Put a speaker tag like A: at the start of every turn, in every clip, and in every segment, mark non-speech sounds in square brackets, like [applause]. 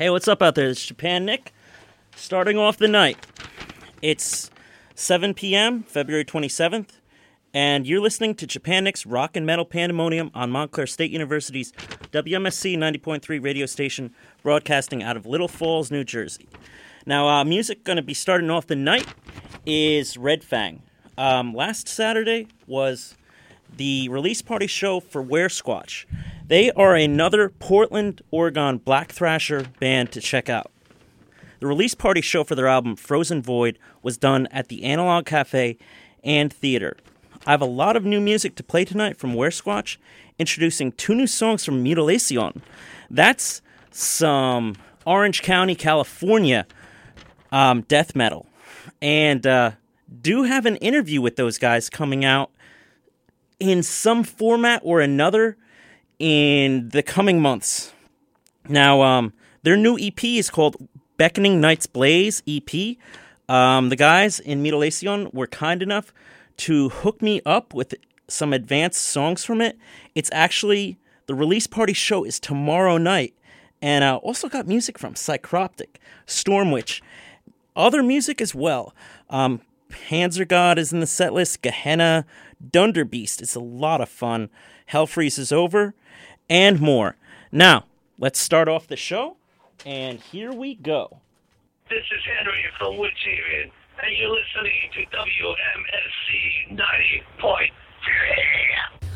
A: Hey, what's up out there? It's Japan Nick. Starting off the night. It's 7 p.m., February 27th, and you're listening to Japan Nick's Rock and Metal Pandemonium on Montclair State University's WMSC 90.3 radio station, broadcasting out of Little Falls, New Jersey. Now, uh, music going to be starting off the night is Red Fang. Um, last Saturday was the release party show for Were Squatch. They are another Portland, Oregon black thrasher band to check out. The release party show for their album Frozen Void was done at the Analog Cafe and Theater. I have a lot of new music to play tonight from Were Squatch, introducing two new songs from Mutilacion. That's some Orange County, California um, death metal. And uh, do have an interview with those guys coming out in some format or another in the coming months. Now, um, their new EP is called Beckoning Nights Blaze EP. Um, the guys in Mutilacion were kind enough to hook me up with some advanced songs from it. It's actually the release party show is tomorrow night, and uh, also got music from Psychroptic, Stormwitch, other music as well. Um, Panzer is in the set list, Gehenna, Dunderbeast. It's a lot of fun. Hell freezes over, and more. Now, let's start off the show, and here we go.
B: This is Henry from Woodhaven, and you're listening to WMSC 90.3.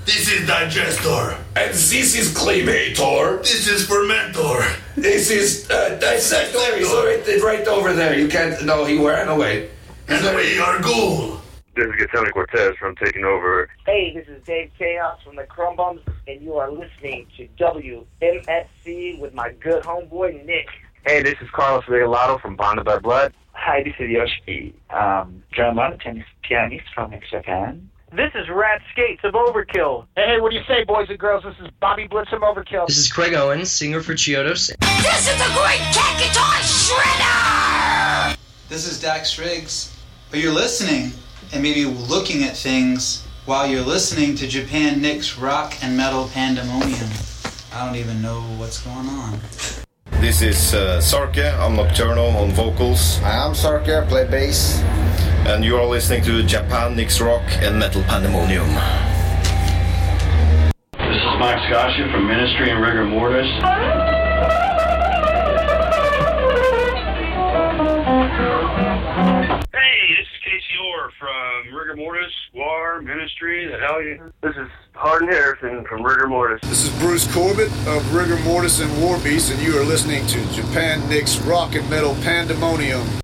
C: This is Digestor.
D: And this is Cremator.
C: This is Fermentor.
D: This is uh, Dissector. He's right, right over there. You can't. No, he ran away.
C: And we are Ghoul.
E: This is Gatoni Cortez from Taking Over.
F: Hey, this is Dave Chaos from the Crumbums, and you are listening to WMSC with my good homeboy Nick.
E: Hey, this is Carlos Regalado from Bonded by Blood.
G: Hi, this is Yoshi, um, drummer, tennis pianist from Japan.
H: This is Rat Skates of Overkill. Hey, what do you say, boys and girls? This is Bobby Blitz from Overkill.
I: This is Craig Owens, singer for Chiodos.
J: This is the Great Kat Guitar Shredder!
K: This is Dax Riggs. But you're listening and maybe looking at things while you're listening to Japan Nick's Rock and Metal Pandemonium. I don't even know what's going on.
L: This is uh, Sarke. I'm Nocturno on vocals.
M: I'm Sarke, play bass.
L: And you are listening to Japan Nick's Rock and Metal Pandemonium.
N: This is Mike Scaccia from Ministry and Rigor Mortis.
O: Casey Orr from Rigor Mortis, GWAR, Ministry, the hell you.
E: This is Harden Harrison from Rigor Mortis.
P: This is Bruce Corbett of Rigor Mortis and War Beast, and you are listening to Japan Nick's Rock and Metal Pandemonium.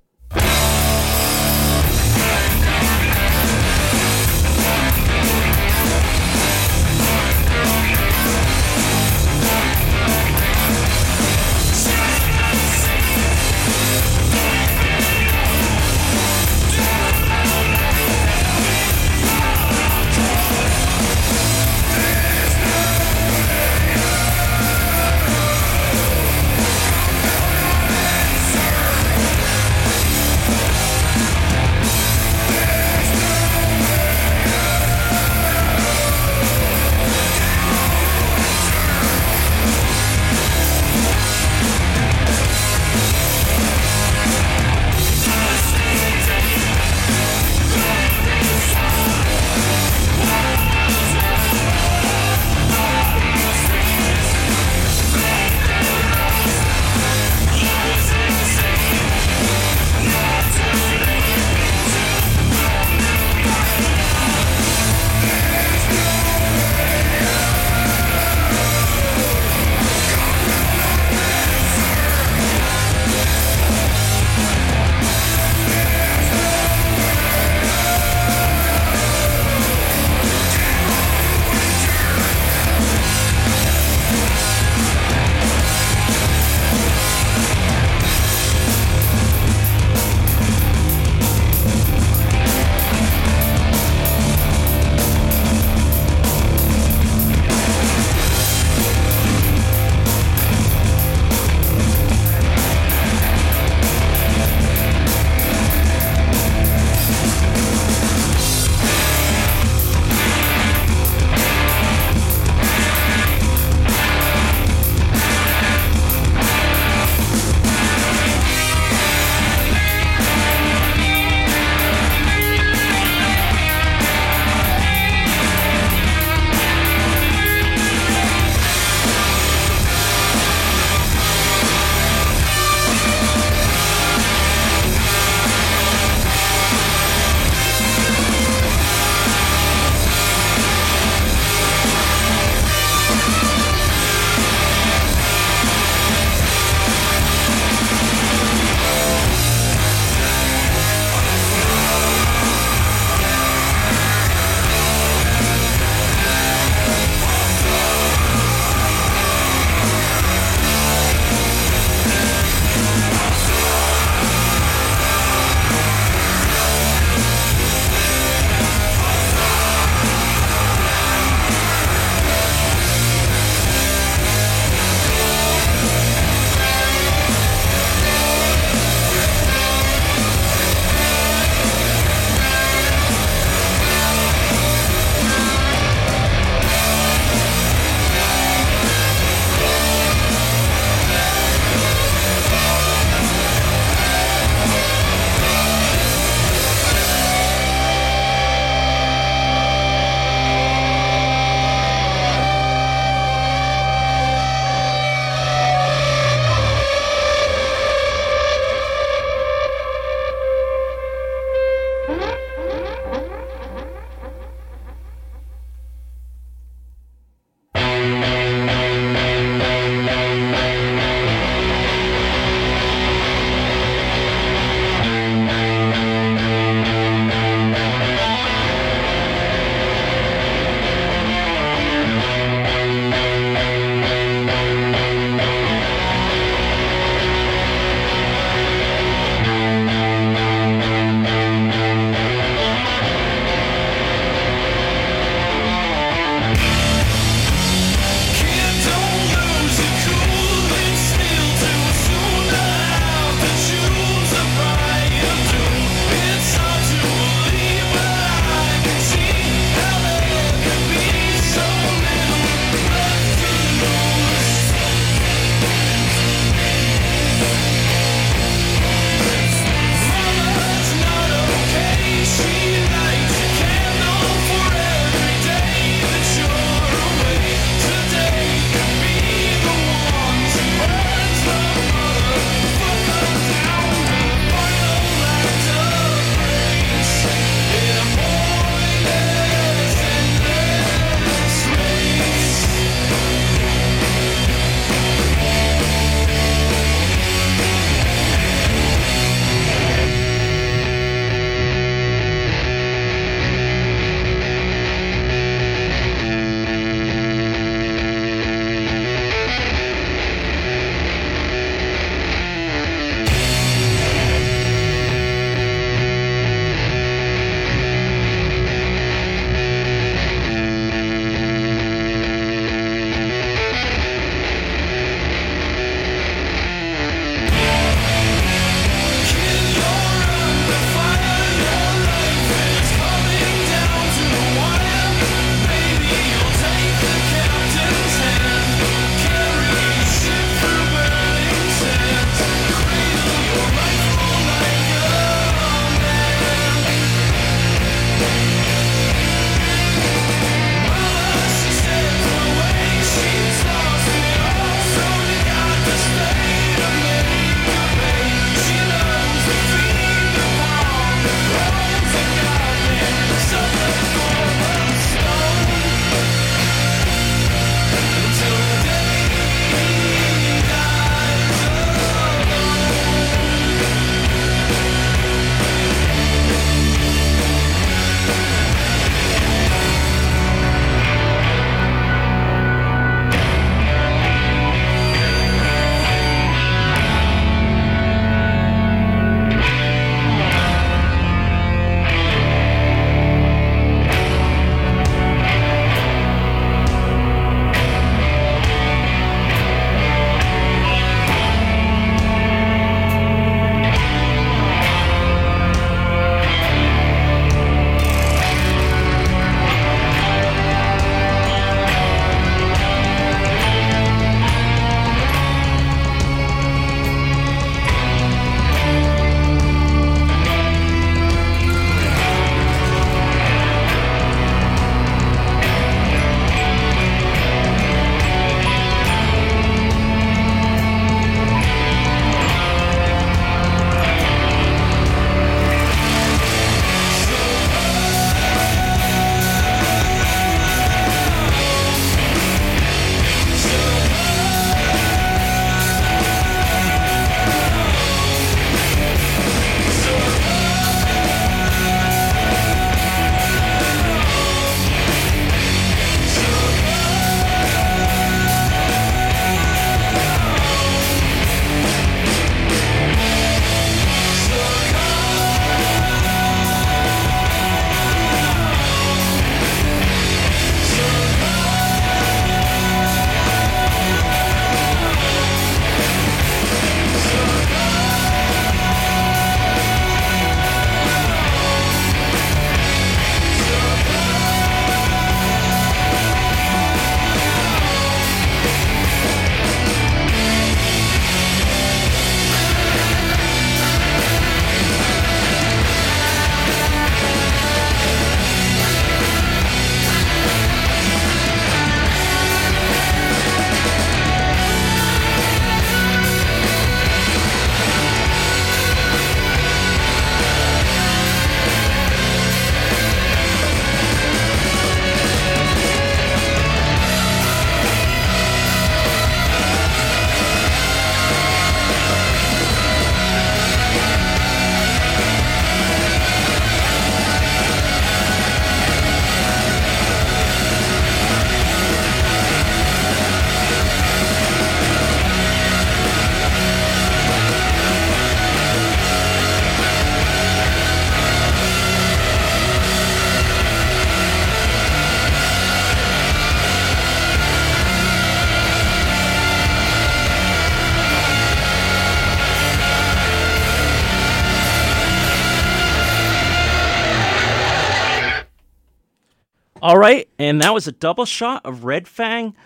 A: And that was a double shot of Red Fang.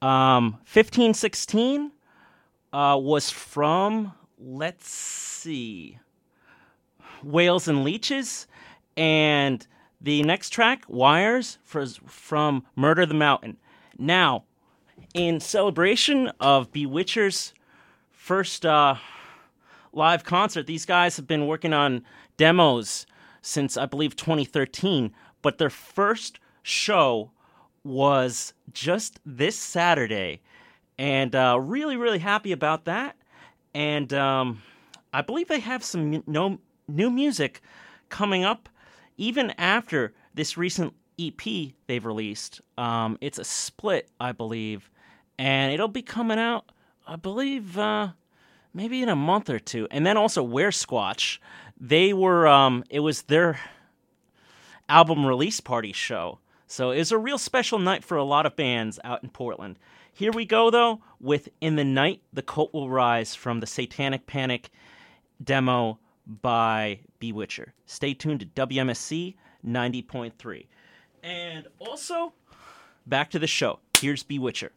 A: Um, 1516 uh, was from, let's see, Whales and Leeches. And the next track, Wires, for, from Murder the Mountain. Now, in celebration of Bewitcher's first uh, live concert, these guys have been working on demos since, I believe, 2013. But their first show was just this Saturday, and uh, really, really happy about that. And um, I believe they have some no, new music coming up even after this recent EP they've released. Um, it's a split, I believe, and it'll be coming out, I believe, uh, maybe in a month or two. And then also Where Squatch, they were, um, it was their album release party show. So it was a real special night for a lot of bands out in Portland. Here we go, though, with In the Night, The Cult Will Rise from the Satanic Panic demo by Bewitcher. Stay tuned to WMSC 90.3. And also, back to the show. Here's Bewitcher.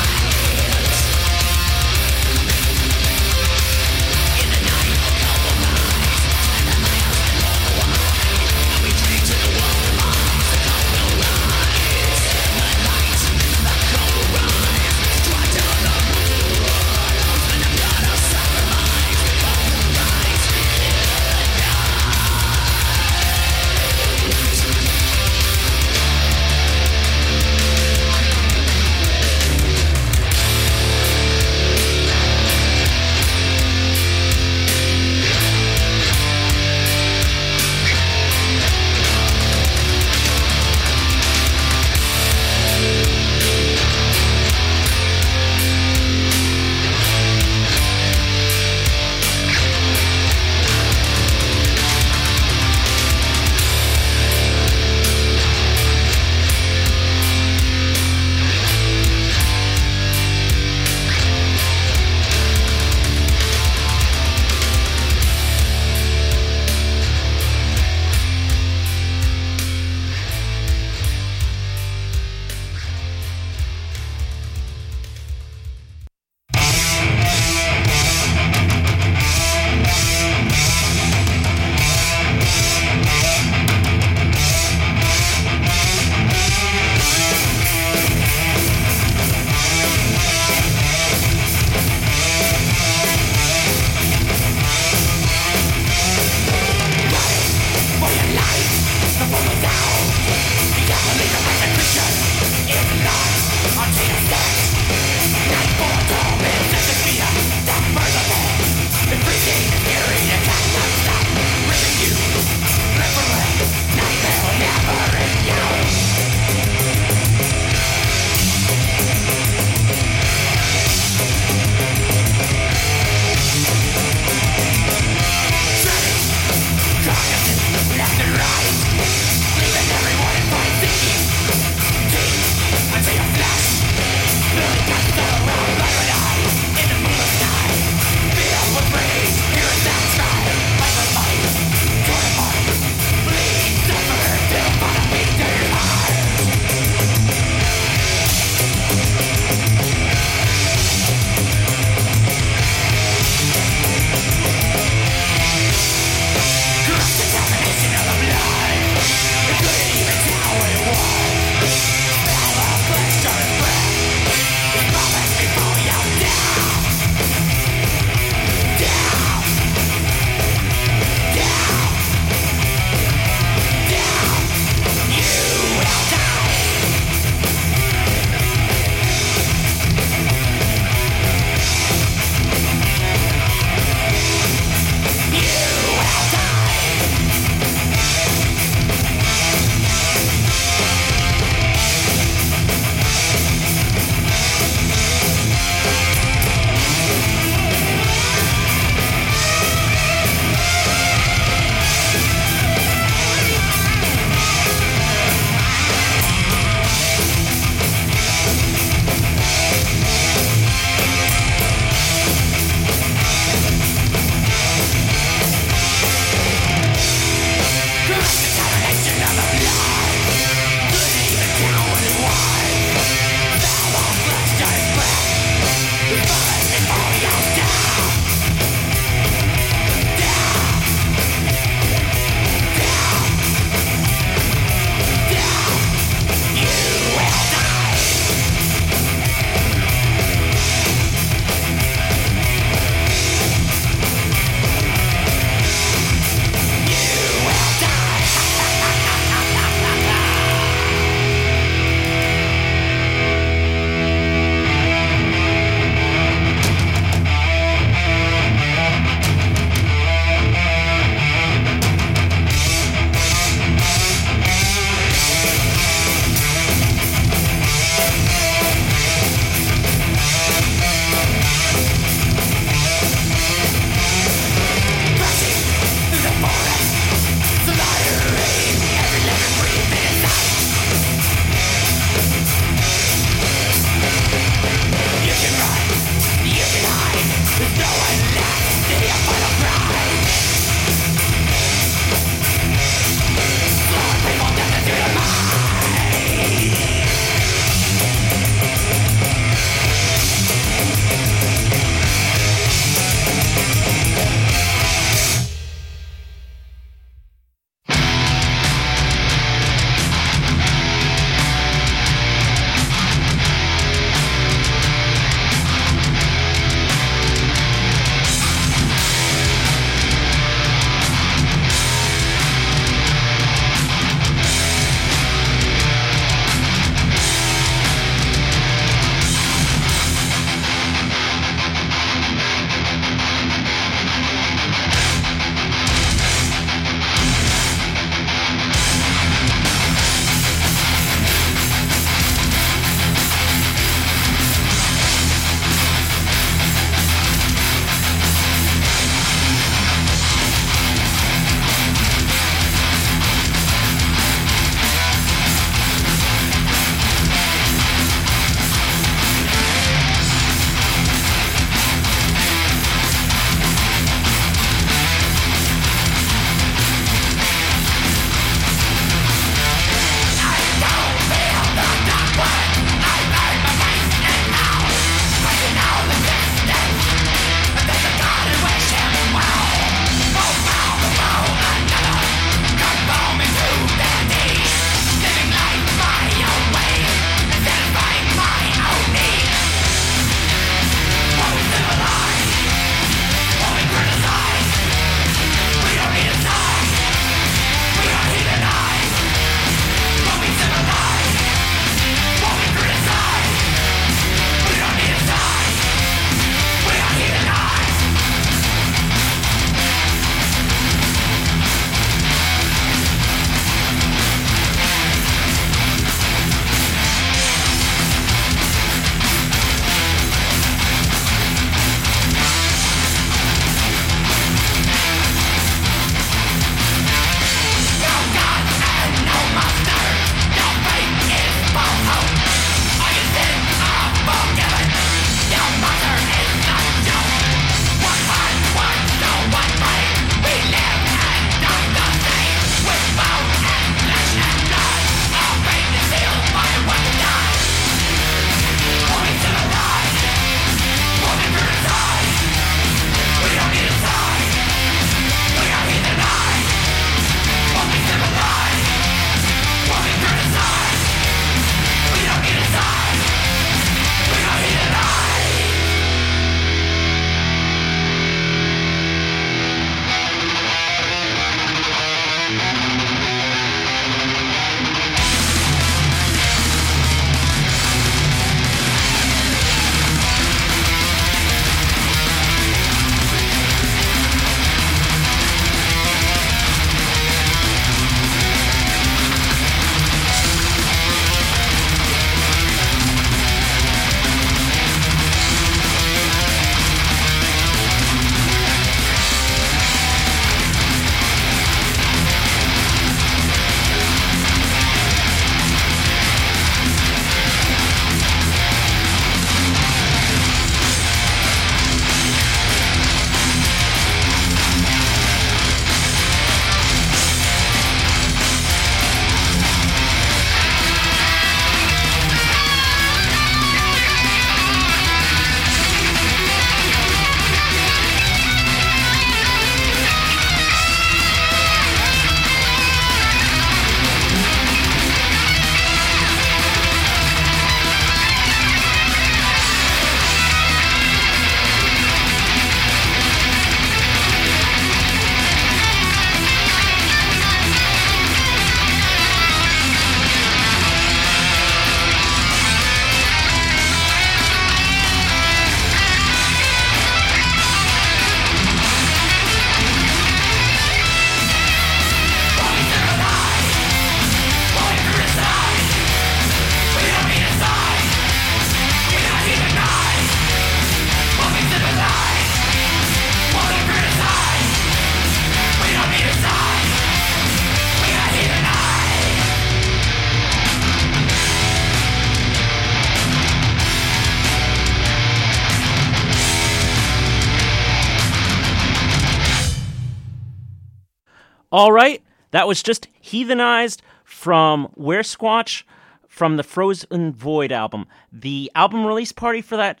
A: All right, that was just Heathenized from Where Squatch from the Frozen Void album. The album release party for that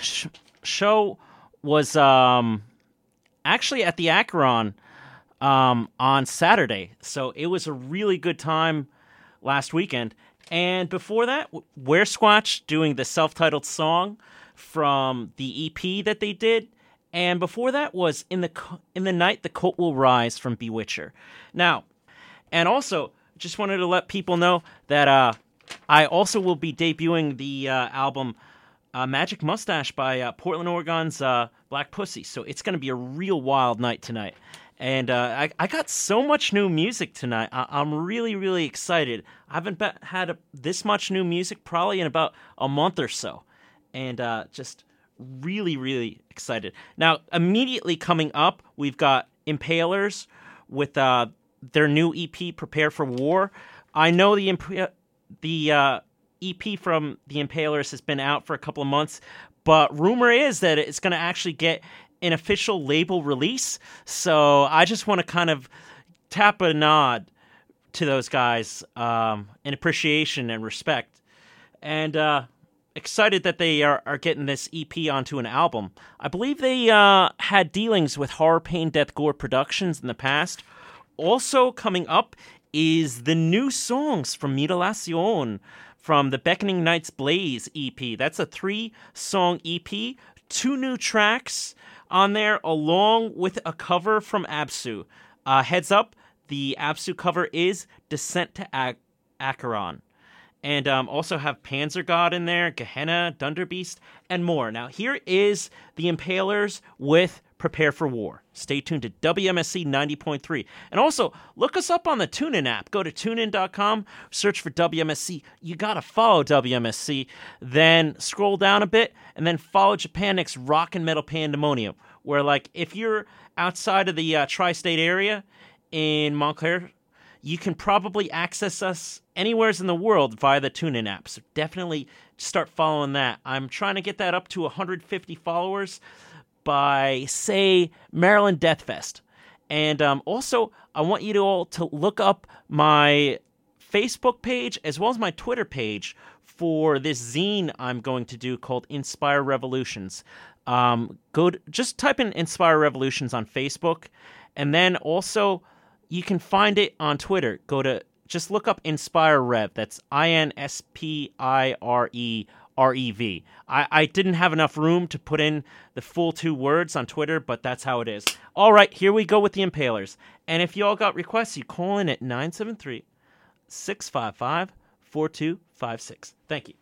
A: sh- show was um, actually at the Acheron um, on Saturday. So it was a really good time last weekend. And before that, Where Squatch doing the self titled song from the EP that they did. And before that was in the in the night the colt will rise from Bewitcher. Now, and also just wanted to let people know that uh, I also will be debuting the uh, album uh, Magic Mustache by uh, Portland, Oregon's uh, Black Pussy. So it's going to be a real wild night tonight. And uh, I, I got so much new music tonight. I, am really, really excited. I haven't be- had a, this much new music probably in about a month or so. And just really, really excited. Now, immediately coming up, we've got Impalers with uh, their new EP, Prepare for War. I know the imp- the uh, EP from the Impalers has been out for a couple of months, but rumor is that it's going to actually get an official label release. So I just want to kind of tap a nod to those guys um, in appreciation and respect. And uh, excited that they are, are getting this EP onto an album. I believe they uh, had dealings with Horror Pain Death Gore Productions in the past. Also coming up is the new songs from Mutilacion from the Beckoning Nights Blaze EP. That's a three song EP, two new tracks on there, along with a cover from Absu. Uh, heads up, the Absu cover is Descent to Ac- Acheron and um, also have Panzer God in there, Gehenna, Dunderbeast, and more. Now, here is the Impalers with Prepare for War. Stay tuned to WMSC 90.3. And also, look us up on the TuneIn app. Go to tunein.com, search for WMSC. You got to follow WMSC. Then scroll down a bit, and then follow Japan Nick's Rock and Metal Pandemonium, where, like, if you're outside of the uh, tri state area in Montclair, you can probably access us anywhere in the world via the TuneIn app. So definitely start following that. I'm trying to get that up to 150 followers by, say, Maryland Death Fest. And um, also, I want you to all to look up my Facebook page as well as my Twitter page for this zine I'm going to do called Inspire Revolutions. Um, go to, just type in Inspire Revolutions on Facebook, and then also you can find it on Twitter. Go to just look up Inspire Rev. That's I N S P I R E R E V. I, I didn't have enough room to put in the full two words on Twitter, but that's how it is. All right, here we go with the Impalers. And if you all got requests, you call in at 973 655 4256. Thank you.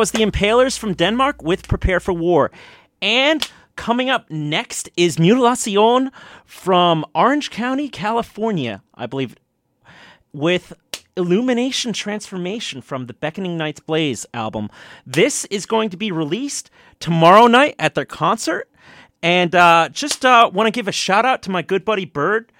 A: Was the Impalers from Denmark with Prepare for War. And coming up next is Mutilacion from Orange County, California, I believe, with Illumination Transformation from the Beckoning Nights Blaze album. This is going to be released tomorrow night at their concert. And uh, just uh, want to give a shout out to my good buddy Bird.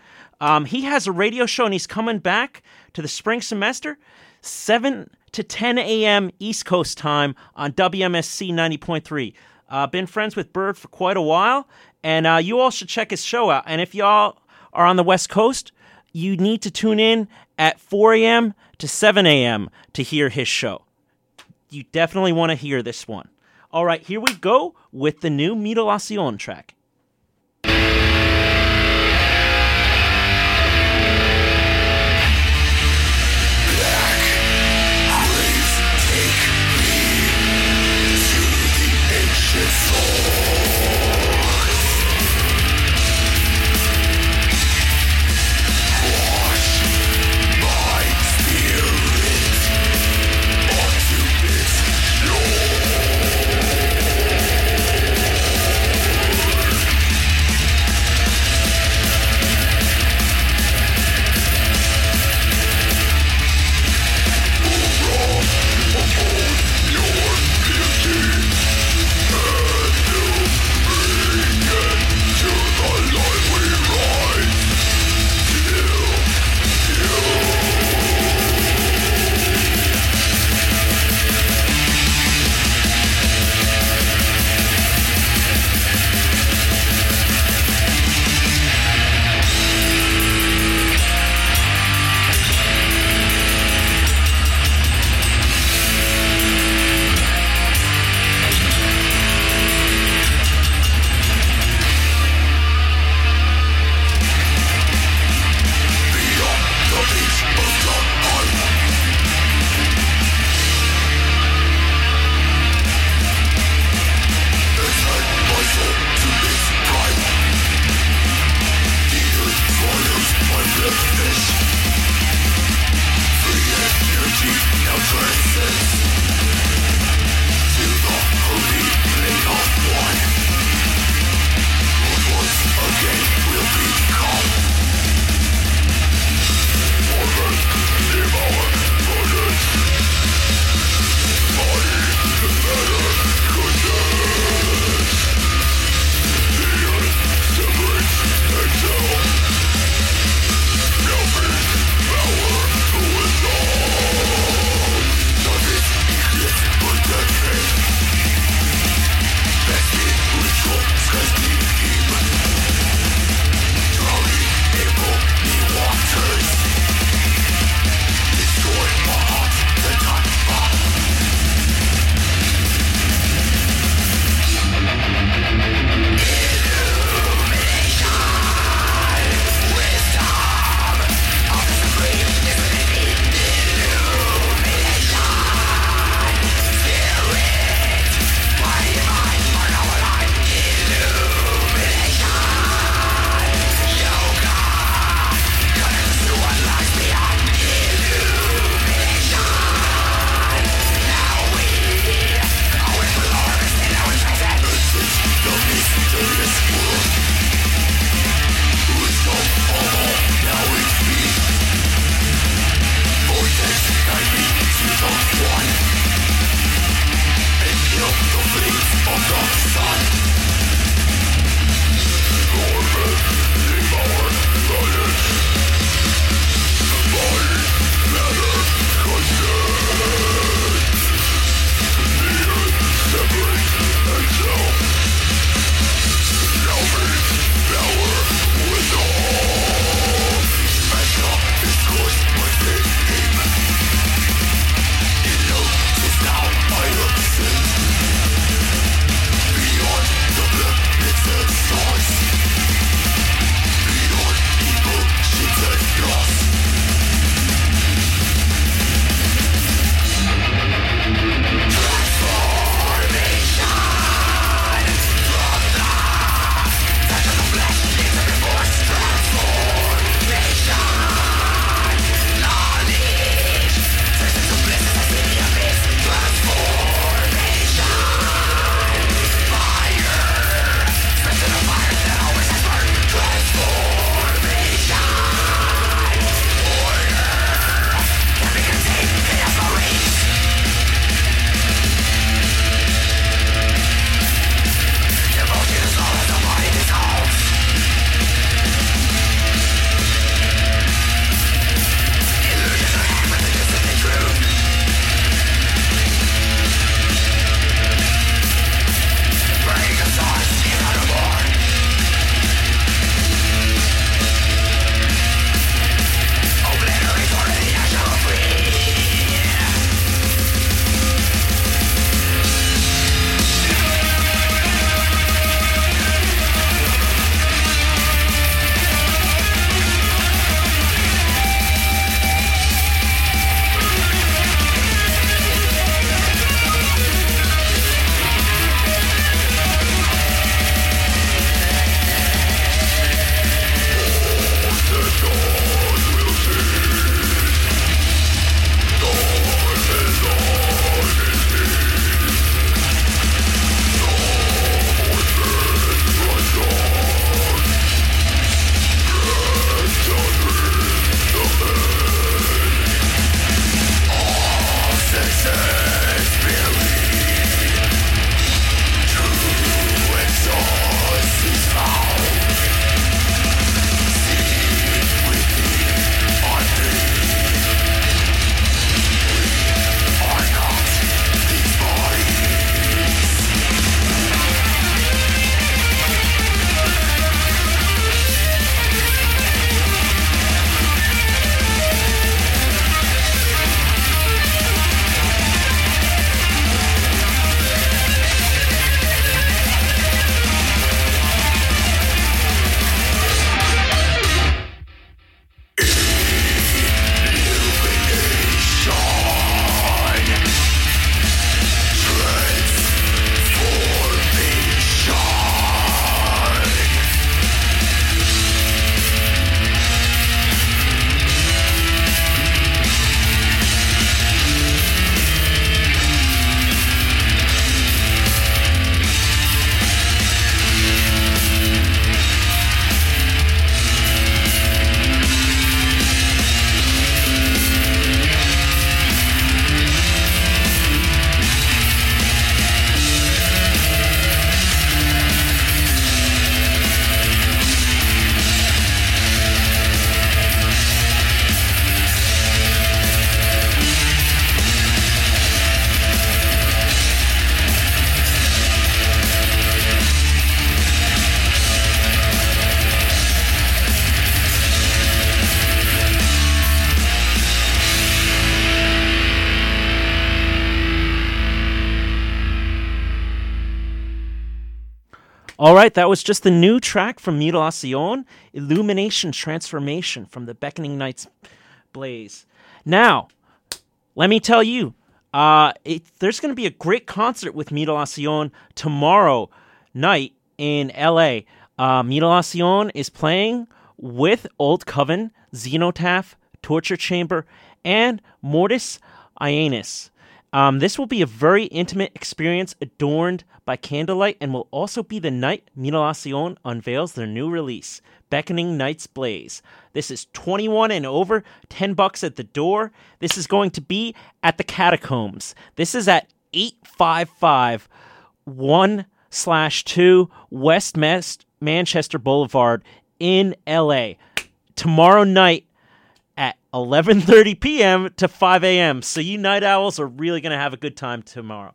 A: Um, he has a radio show and he's coming back to the spring semester, 7 to 10 a.m. East Coast time on WMSC 90.3. Uh, been friends with Bird for quite a while, and uh, you all should check his show out. And if y'all are on the West Coast, you need to tune in at 4 a.m. to 7 a.m. to hear his show. You definitely want to hear this one. All right, here we go with the new Mutilacion track. Right, that was just the new track from Mutilacion, Illumination Transformation from the Beckoning Nights Blaze. Now, let me tell you, uh, it, there's going to be a great concert with Mutilacion tomorrow night in LA. Uh, Mutilacion is playing with Old Coven, Xenotaph, Torture Chamber, and Mortis Ioannis. Um, this will be a very intimate experience adorned by candlelight and will also be the night Mutilacion unveils their new release, Beckoning Nights Blaze. This is 21 and over, 10 bucks at the door. This is going to be at the Catacombs. This is at 855 1 slash 2 West Manchester Boulevard in LA. Tomorrow night, at 11:30 p.m. to 5 a.m. So you night owls are really gonna have a good time tomorrow.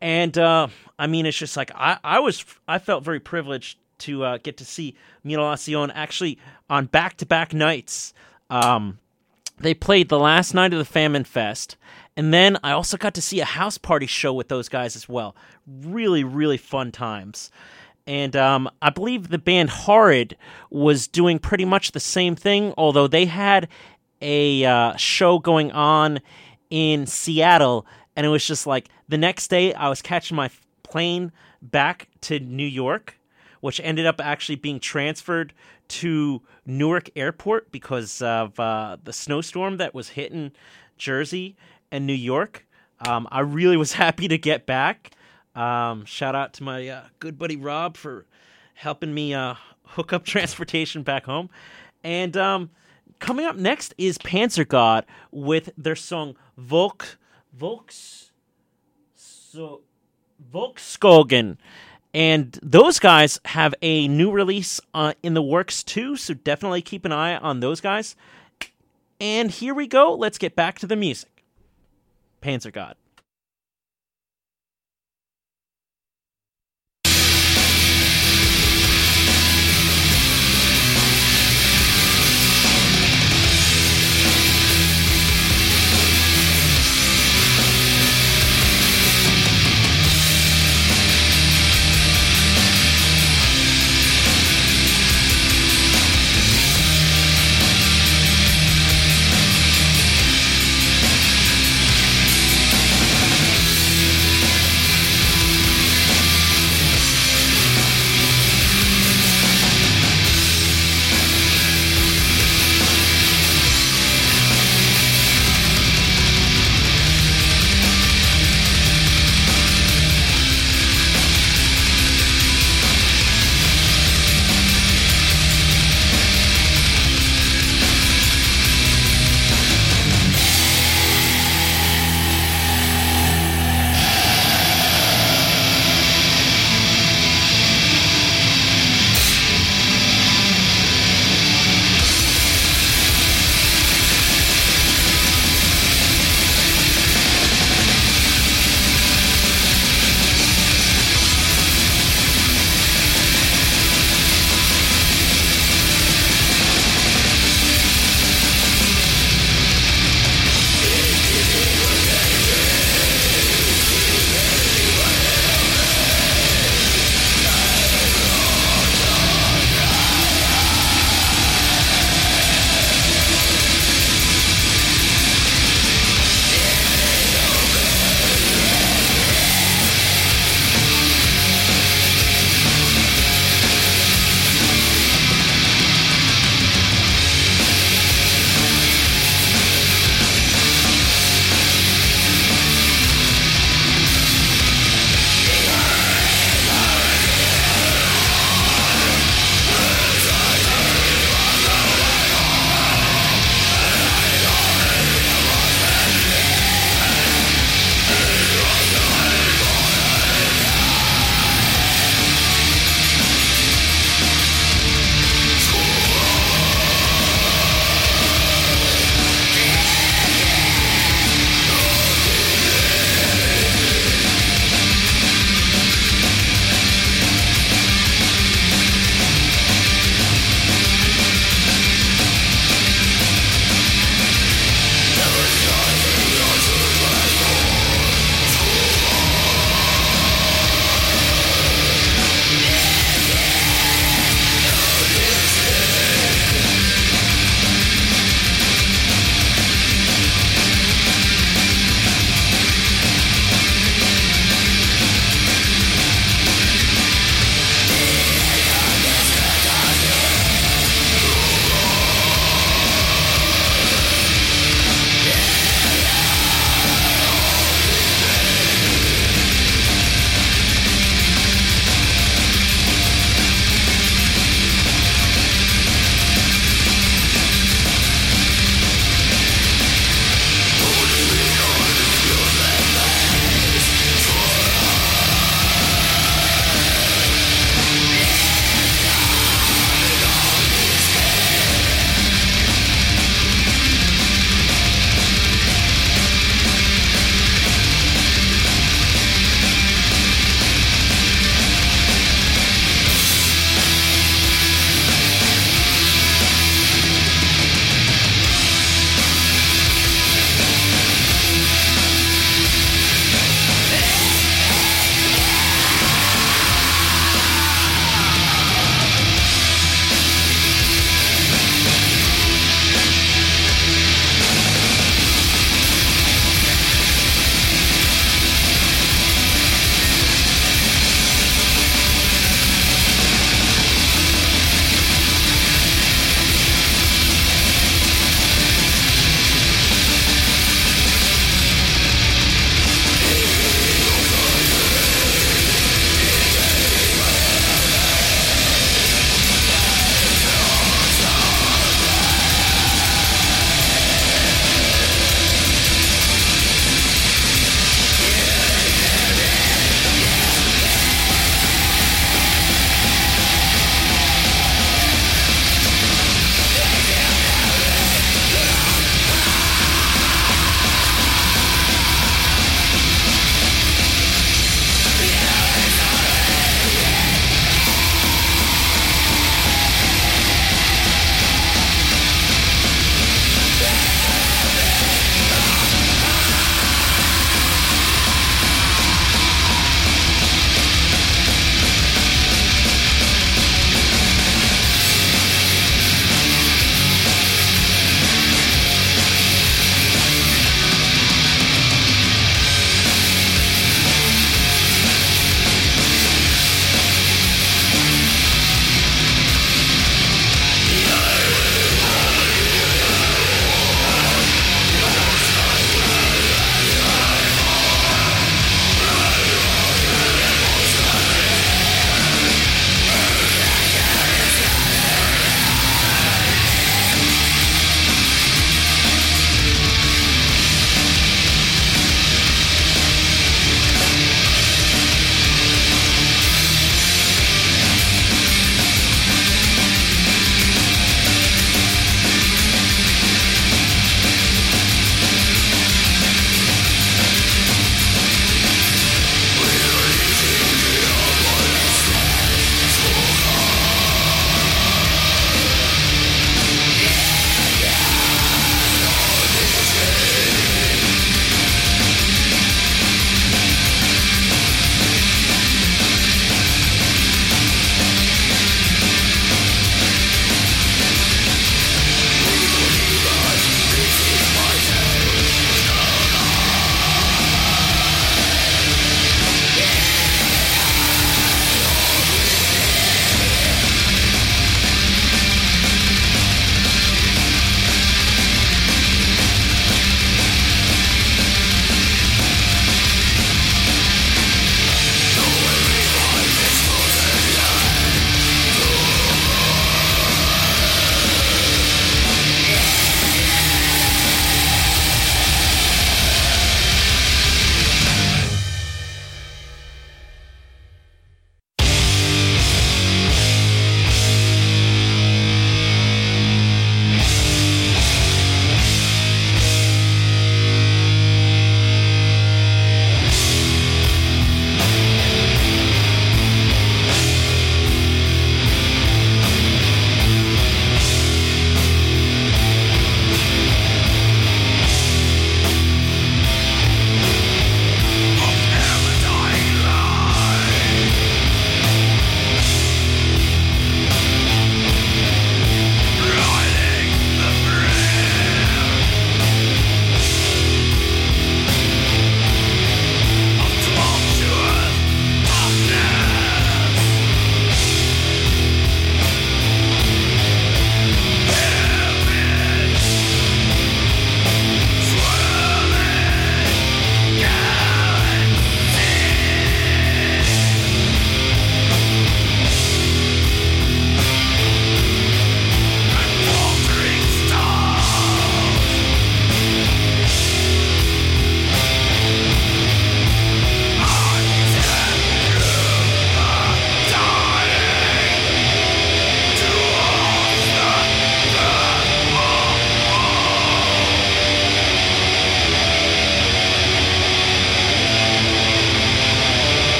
A: And uh, I mean, it's just like I, I was I felt very privileged to uh, get to see Mutilacion actually on back to back nights. Um, they played the last night of the Famine Fest, and then I also got to see a house party show with those guys as well. Really, really fun times. And um, I believe the band Horrid was doing pretty much the same thing, although they had a uh, show going on in Seattle. And it was just like the next day, I was catching my plane back to New York, which ended up actually being transferred to Newark Airport because of uh, the snowstorm that was hitting Jersey and New York. Um, I really was [laughs] happy to get back. Um, shout out to my uh, good buddy Rob for helping me uh, hook up [laughs] transportation back home. And um, coming up next is Panzergott with their song Volk Volks so Volkskogen. And those guys have a new release uh, in the works too, so definitely keep an eye on those guys. And here we go. Let's get back to the music. Panzergott.